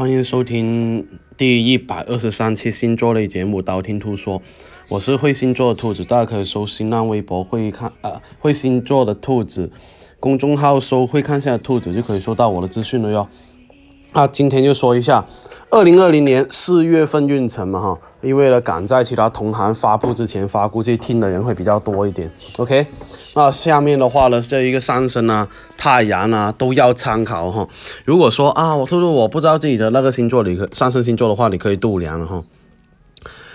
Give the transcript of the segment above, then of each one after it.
欢迎收听第一百二十三期星座类节目《道听途说》，我是会星座的兔子，大家可以搜新浪微博“会看”呃“会星座的兔子”公众号搜“会看下的兔子”就可以收到我的资讯了哟。那今天就说一下。二零二零年四月份运程嘛哈，因为呢赶在其他同行发布之前发，估计听的人会比较多一点。OK，那下面的话呢，这一个上升啊、太阳啊都要参考哈。如果说啊，我兔兔我不知道自己的那个星座，你可上升星座的话，你可以度量了哈。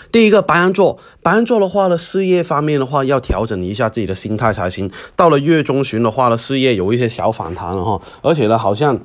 第一个白羊座，白羊座的话呢，事业方面的话要调整一下自己的心态才行。到了月中旬的话呢，事业有一些小反弹了哈，而且呢好像。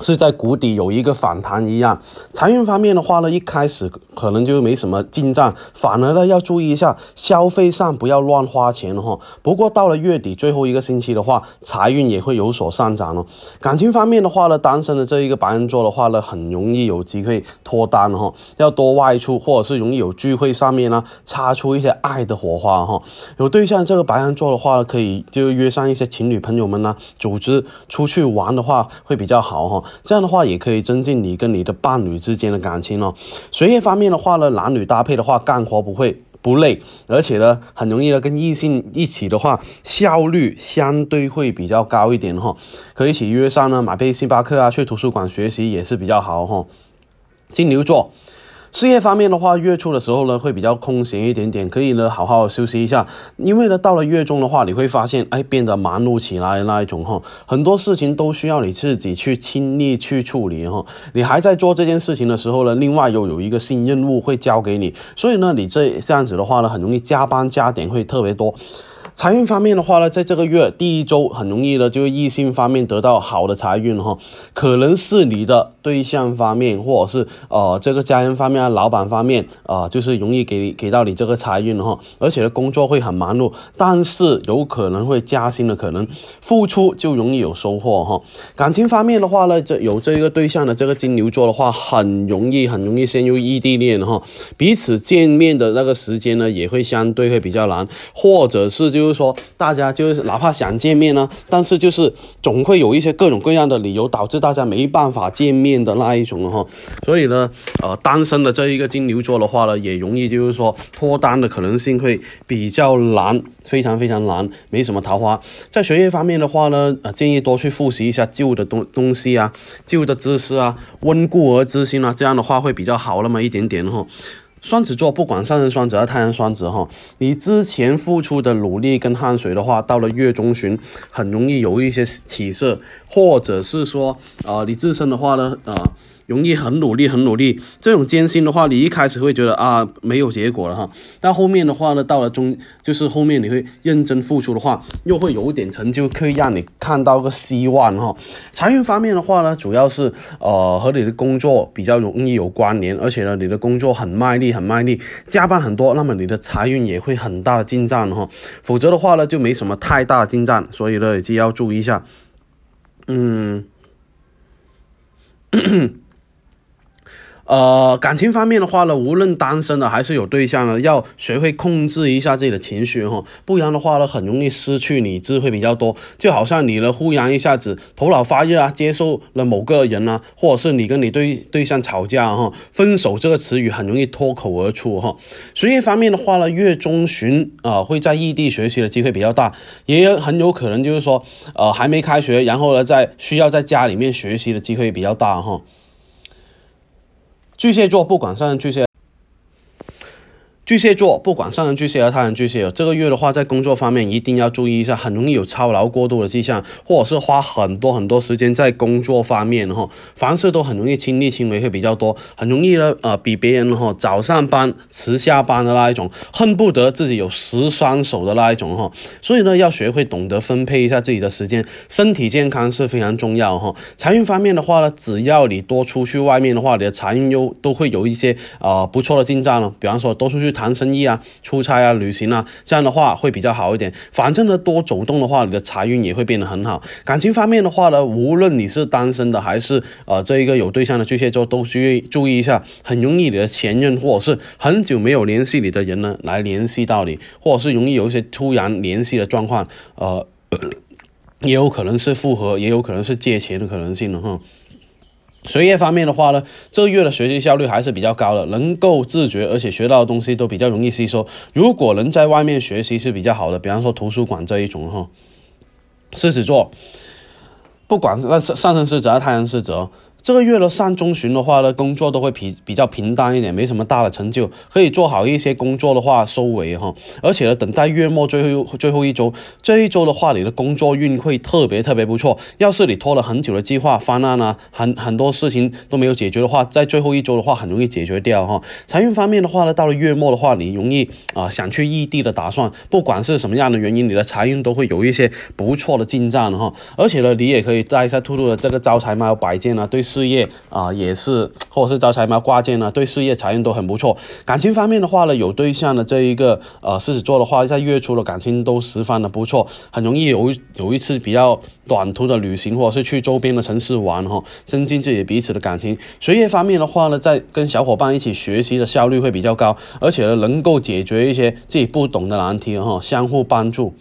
是在谷底有一个反弹一样，财运方面的话呢，一开始可能就没什么进账，反而呢要注意一下消费上不要乱花钱哈。不过到了月底最后一个星期的话，财运也会有所上涨哦。感情方面的话呢，单身的这一个白羊座的话呢，很容易有机会脱单哈，要多外出或者是容易有聚会上面呢擦出一些爱的火花哈。有对象这个白羊座的话呢，可以就约上一些情侣朋友们呢，组织出去玩的话会比较好哈。这样的话也可以增进你跟你的伴侣之间的感情哦。学业方面的话呢，男女搭配的话，干活不会不累，而且呢，很容易的跟异性一起的话，效率相对会比较高一点哈。可以一起约上呢，买杯星巴克啊，去图书馆学习也是比较好哈。金牛座。事业方面的话，月初的时候呢，会比较空闲一点点，可以呢好好休息一下。因为呢，到了月中的话，你会发现，哎，变得忙碌起来那一种哈，很多事情都需要你自己去亲力去处理哈。你还在做这件事情的时候呢，另外又有一个新任务会交给你，所以呢，你这这样子的话呢，很容易加班加点会特别多。财运方面的话呢，在这个月第一周很容易呢，就异性方面得到好的财运哈，可能是你的对象方面，或者是呃这个家人方面、老板方面啊，就是容易给你给到你这个财运哈，而且呢工作会很忙碌，但是有可能会加薪的可能，付出就容易有收获哈。感情方面的话呢，这有这个对象的这个金牛座的话，很容易很容易陷入异地恋哈，彼此见面的那个时间呢，也会相对会比较难，或者是。就是说，大家就是哪怕想见面呢，但是就是总会有一些各种各样的理由导致大家没办法见面的那一种哈。所以呢，呃，单身的这一个金牛座的话呢，也容易就是说脱单的可能性会比较难，非常非常难，没什么桃花。在学业方面的话呢，呃，建议多去复习一下旧的东东西啊，旧的知识啊，温故而知新啊，这样的话会比较好那么一点点哈。双子座不管上升双子还是太阳双子哈，你之前付出的努力跟汗水的话，到了月中旬很容易有一些起色，或者是说，呃，你自身的话呢，啊。容易很努力，很努力，这种艰辛的话，你一开始会觉得啊没有结果了哈，但后面的话呢，到了中就是后面你会认真付出的话，又会有点成就，可以让你看到个希望哈。财运方面的话呢，主要是呃和你的工作比较容易有关联，而且呢你的工作很卖力，很卖力，加班很多，那么你的财运也会很大的进账哈。否则的话呢，就没什么太大的进账，所以呢就要注意一下，嗯。呃，感情方面的话呢，无论单身的还是有对象的，要学会控制一下自己的情绪哈，不然的话呢，很容易失去理智会比较多。就好像你呢，忽然一下子头脑发热啊，接受了某个人啊，或者是你跟你对对象吵架哈，分手这个词语很容易脱口而出哈。学业方面的话呢，月中旬啊，会在异地学习的机会比较大，也很有可能就是说，呃，还没开学，然后呢，在需要在家里面学习的机会比较大哈。巨蟹座不管上巨蟹。巨蟹座不管上升巨蟹和太阳巨蟹，这个月的话，在工作方面一定要注意一下，很容易有操劳过度的迹象，或者是花很多很多时间在工作方面哈，凡事都很容易亲力亲为会比较多，很容易呢呃比别人哈早上班迟下班的那一种，恨不得自己有十双手的那一种哈，所以呢要学会懂得分配一下自己的时间，身体健康是非常重要哈。财运方面的话呢，只要你多出去外面的话，你的财运又都会有一些呃不错的进展了，比方说多出去。谈生意啊，出差啊，旅行啊，这样的话会比较好一点。反正呢，多走动的话，你的财运也会变得很好。感情方面的话呢，无论你是单身的还是呃这一个有对象的巨蟹座，都需注意一下，很容易你的前任或者是很久没有联系你的人呢来联系到你，或者是容易有一些突然联系的状况，呃，也有可能是复合，也有可能是借钱的可能性的哈。学业方面的话呢，这个月的学习效率还是比较高的，能够自觉，而且学到的东西都比较容易吸收。如果能在外面学习是比较好的，比方说图书馆这一种哈。狮子座，不管是那上上升狮子还是太阳狮子。这个月的上中旬的话呢，工作都会比比较平淡一点，没什么大的成就，可以做好一些工作的话收尾哈。而且呢，等待月末最后最后一周，这一周的话，你的工作运会特别特别不错。要是你拖了很久的计划方案啊，很很多事情都没有解决的话，在最后一周的话，很容易解决掉哈。财运方面的话呢，到了月末的话，你容易啊想去异地的打算，不管是什么样的原因，你的财运都会有一些不错的进展哈。而且呢，你也可以带一下兔兔的这个招财猫摆件啊，对。事业啊，也是，或者是招财猫挂件呢，对事业财运都很不错。感情方面的话呢，有对象的这一个呃狮子座的话，在月初的感情都十分的不错，很容易有有一次比较短途的旅行，或者是去周边的城市玩哈，增进自己彼此的感情。学业方面的话呢，在跟小伙伴一起学习的效率会比较高，而且呢，能够解决一些自己不懂的难题哈，相互帮助。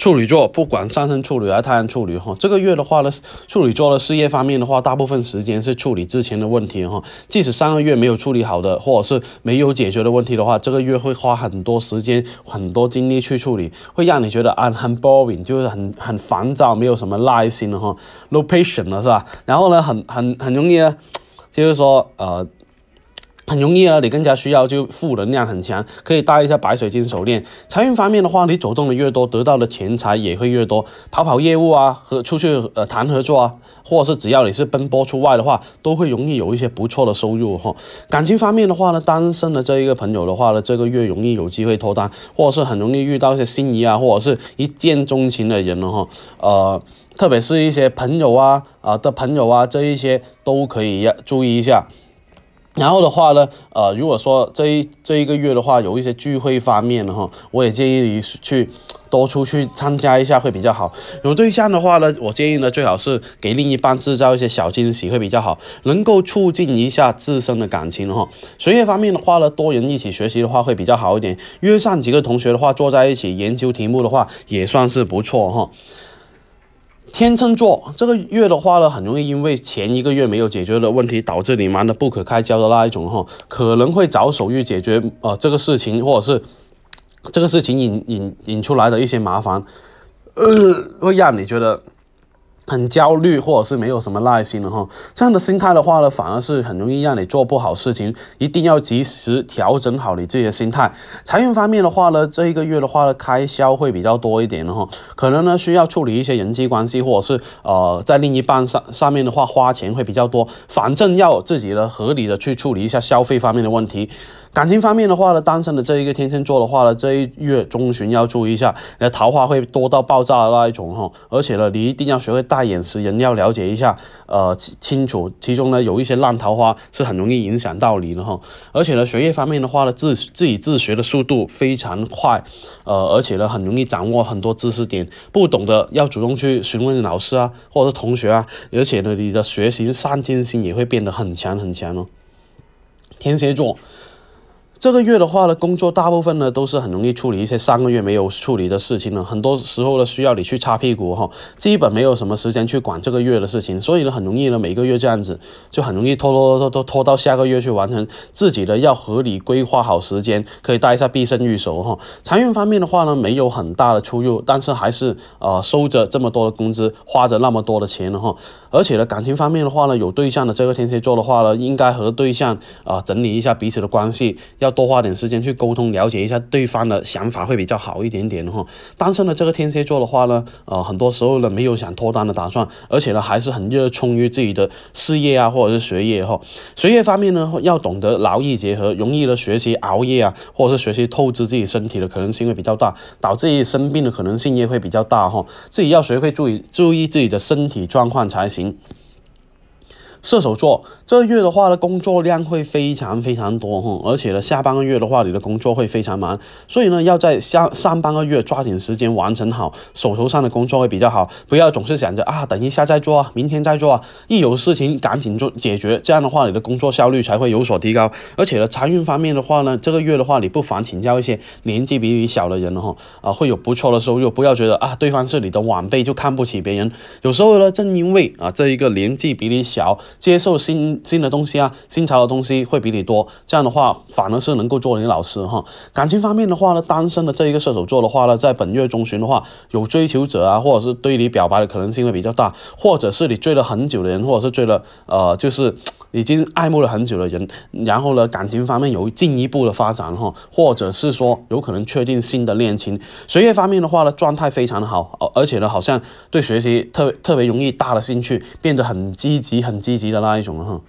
处女座，不管上升处女还是太阳处女哈，这个月的话呢，处女座的事业方面的话，大部分时间是处理之前的问题哈。即使上个月没有处理好的，或者是没有解决的问题的话，这个月会花很多时间、很多精力去处理，会让你觉得啊很 boring，就是很很烦躁，没有什么耐心了哈，no patience 了是吧？然后呢，很很很容易呢，就是说呃。很容易啊，你更加需要就负能量很强，可以戴一下白水晶手链。财运方面的话，你走动的越多，得到的钱财也会越多。跑跑业务啊，和出去呃谈合作啊，或者是只要你是奔波出外的话，都会容易有一些不错的收入哈。感情方面的话呢，单身的这一个朋友的话呢，这个月容易有机会脱单，或者是很容易遇到一些心仪啊，或者是一见钟情的人了哈。呃，特别是一些朋友啊啊的朋友啊，这一些都可以要注意一下。然后的话呢，呃，如果说这一这一个月的话，有一些聚会方面的哈，我也建议你去多出去参加一下会比较好。有对象的话呢，我建议呢最好是给另一半制造一些小惊喜会比较好，能够促进一下自身的感情哈。学业方面的话呢，多人一起学习的话会比较好一点，约上几个同学的话，坐在一起研究题目的话，也算是不错哈。天秤座这个月的话呢，很容易因为前一个月没有解决的问题，导致你忙得不可开交的那一种哈，可能会着手去解决呃这个事情，或者是 这个事情引引引出来的一些麻烦，呃，会让你觉得。很焦虑，或者是没有什么耐心了哈，这样的心态的话呢，反而是很容易让你做不好事情，一定要及时调整好你自己的心态。财运方面的话呢，这一个月的话呢，开销会比较多一点的哈，可能呢需要处理一些人际关系，或者是呃在另一半上上面的话花钱会比较多，反正要自己的合理的去处理一下消费方面的问题。感情方面的话呢，单身的这一个天秤座的话呢，这一月中旬要注意一下，你的桃花会多到爆炸的那一种哈，而且呢，你一定要学会大眼识人，要了解一下，呃，清楚其中呢有一些烂桃花是很容易影响到你的哈，而且呢，学业方面的话呢，自自己自学的速度非常快，呃，而且呢，很容易掌握很多知识点，不懂的要主动去询问老师啊，或者是同学啊，而且呢，你的学习上进心也会变得很强很强哦，天蝎座。这个月的话呢，工作大部分呢都是很容易处理一些上个月没有处理的事情了，很多时候呢需要你去擦屁股哈，基本没有什么时间去管这个月的事情，所以呢很容易呢每个月这样子就很容易拖拖拖拖拖到下个月去完成自己的要合理规划好时间，可以带一下必胜玉手哈。财运方面的话呢，没有很大的出入，但是还是呃收着这么多的工资，花着那么多的钱了哈。而且呢感情方面的话呢，有对象的这个天蝎座的话呢，应该和对象啊整理一下彼此的关系，要。多花点时间去沟通，了解一下对方的想法会比较好一点点哈。单身的这个天蝎座的话呢，呃，很多时候呢没有想脱单的打算，而且呢还是很热衷于自己的事业啊或者是学业哈。学业方面呢要懂得劳逸结合，容易的学习熬夜啊，或者是学习透支自己身体的可能性会比较大，导致生病的可能性也会比较大哈。自己要学会注意注意自己的身体状况才行。射手座这个月的话呢，工作量会非常非常多哈，而且呢，下半个月的话，你的工作会非常忙，所以呢，要在下上半个月抓紧时间完成好手头上的工作会比较好，不要总是想着啊，等一下再做啊，明天再做啊，一有事情赶紧做解决，这样的话，你的工作效率才会有所提高。而且呢，财运方面的话呢，这个月的话，你不妨请教一些年纪比你小的人哈，啊，会有不错的收入，不要觉得啊，对方是你的晚辈就看不起别人。有时候呢，正因为啊，这一个年纪比你小，接受新新的东西啊，新潮的东西会比你多，这样的话反而是能够做你老师哈。感情方面的话呢，单身的这一个射手座的话呢，在本月中旬的话，有追求者啊，或者是对你表白的可能性会比较大，或者是你追了很久的人，或者是追了呃，就是已经爱慕了很久的人，然后呢，感情方面有进一步的发展哈，或者是说有可能确定新的恋情。学业方面的话呢，状态非常的好，而且呢，好像对学习特特别容易大的兴趣，变得很积极、很积极级的那一种哈。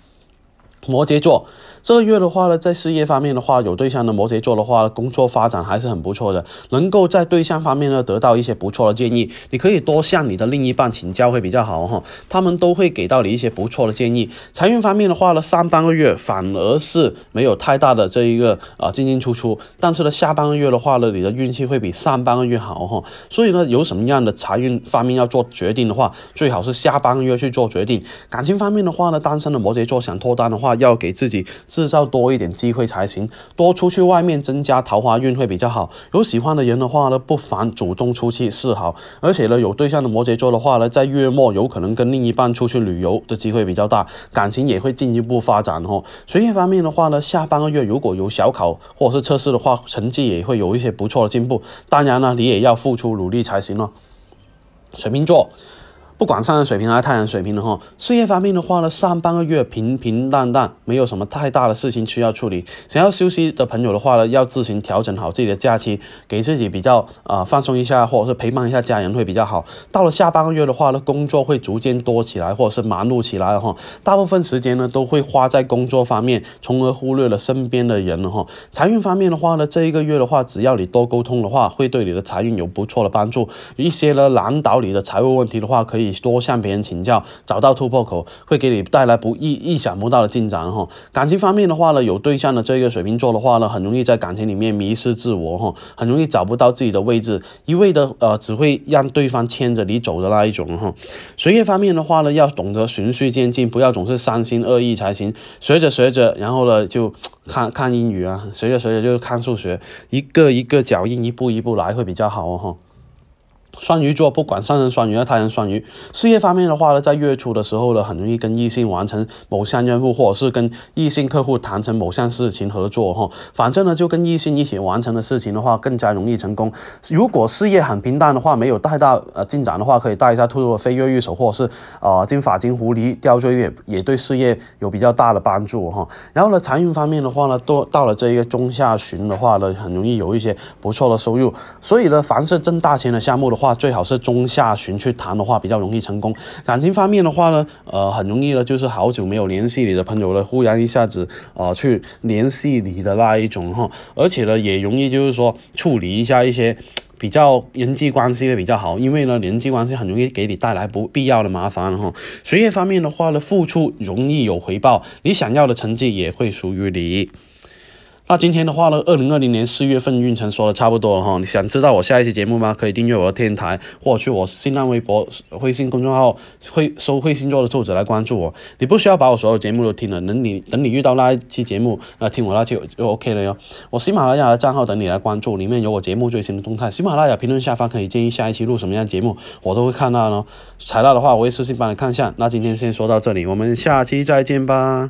摩羯座这个月的话呢，在事业方面的话，有对象的摩羯座的话，工作发展还是很不错的，能够在对象方面呢得到一些不错的建议。你可以多向你的另一半请教会比较好哈，他们都会给到你一些不错的建议。财运方面的话呢，上半个月反而是没有太大的这一个啊进进出出，但是呢，下半个月的话呢，你的运气会比上半个月好哈。所以呢，有什么样的财运方面要做决定的话，最好是下半个月去做决定。感情方面的话呢，单身的摩羯座想脱单的话，要给自己制造多一点机会才行，多出去外面增加桃花运会比较好。有喜欢的人的话呢，不妨主动出去示好。而且呢，有对象的摩羯座的话呢，在月末有可能跟另一半出去旅游的机会比较大，感情也会进一步发展哦。学业方面的话呢，下半个月如果有小考或者是测试的话，成绩也会有一些不错的进步。当然呢，你也要付出努力才行哦。水瓶座。不管上升水平还是太阳水平的哈，事业方面的话呢，上半个月平平淡淡，没有什么太大的事情需要处理。想要休息的朋友的话呢，要自行调整好自己的假期，给自己比较啊放松一下，或者是陪伴一下家人会比较好。到了下半个月的话呢，工作会逐渐多起来，或者是忙碌起来哈。大部分时间呢都会花在工作方面，从而忽略了身边的人了哈。财运方面的话呢，这一个月的话，只要你多沟通的话，会对你的财运有不错的帮助。一些呢难倒你的财务问题的话，可以。多向别人请教，找到突破口，会给你带来不意意想不到的进展哈。感情方面的话呢，有对象的这个水瓶座的话呢，很容易在感情里面迷失自我哈，很容易找不到自己的位置，一味的呃只会让对方牵着你走的那一种哈。学业方面的话呢，要懂得循序渐进，不要总是三心二意才行。学着学着，然后呢就看看英语啊，学着学着就看数学，一个一个脚印，一步一步来会比较好哦哈。双鱼座不管上升双鱼还是太阳双鱼，事业方面的话呢，在月初的时候呢，很容易跟异性完成某项任务，或者是跟异性客户谈成某项事情合作哈。反正呢，就跟异性一起完成的事情的话，更加容易成功。如果事业很平淡的话，没有太大呃进展的话，可以带一下兔兔的飞跃玉手，或者是呃金发金狐狸吊坠也也对事业有比较大的帮助哈。然后呢，财运方面的话呢，都到了这一个中下旬的话呢，很容易有一些不错的收入。所以呢，凡是挣大钱的项目的。话最好是中下旬去谈的话比较容易成功。感情方面的话呢，呃，很容易呢，就是好久没有联系你的朋友了，忽然一下子啊去联系你的那一种哈，而且呢也容易就是说处理一下一些比较人际关系会比较好，因为呢人际关系很容易给你带来不必要的麻烦哈。学业方面的话呢，付出容易有回报，你想要的成绩也会属于你。那今天的话呢，二零二零年四月份运程说的差不多了哈。你想知道我下一期节目吗？可以订阅我的电台，或者去我新浪微博、微信公众号“会收会星座的兔子”来关注我。你不需要把我所有节目都听了，等你等你遇到那一期节目，那听我那期就 OK 了哟。我喜马拉雅的账号等你来关注，里面有我节目最新的动态。喜马拉雅评论下方可以建议下一期录什么样的节目，我都会看到哦。材料的话，我会私信帮你看一下。那今天先说到这里，我们下期再见吧。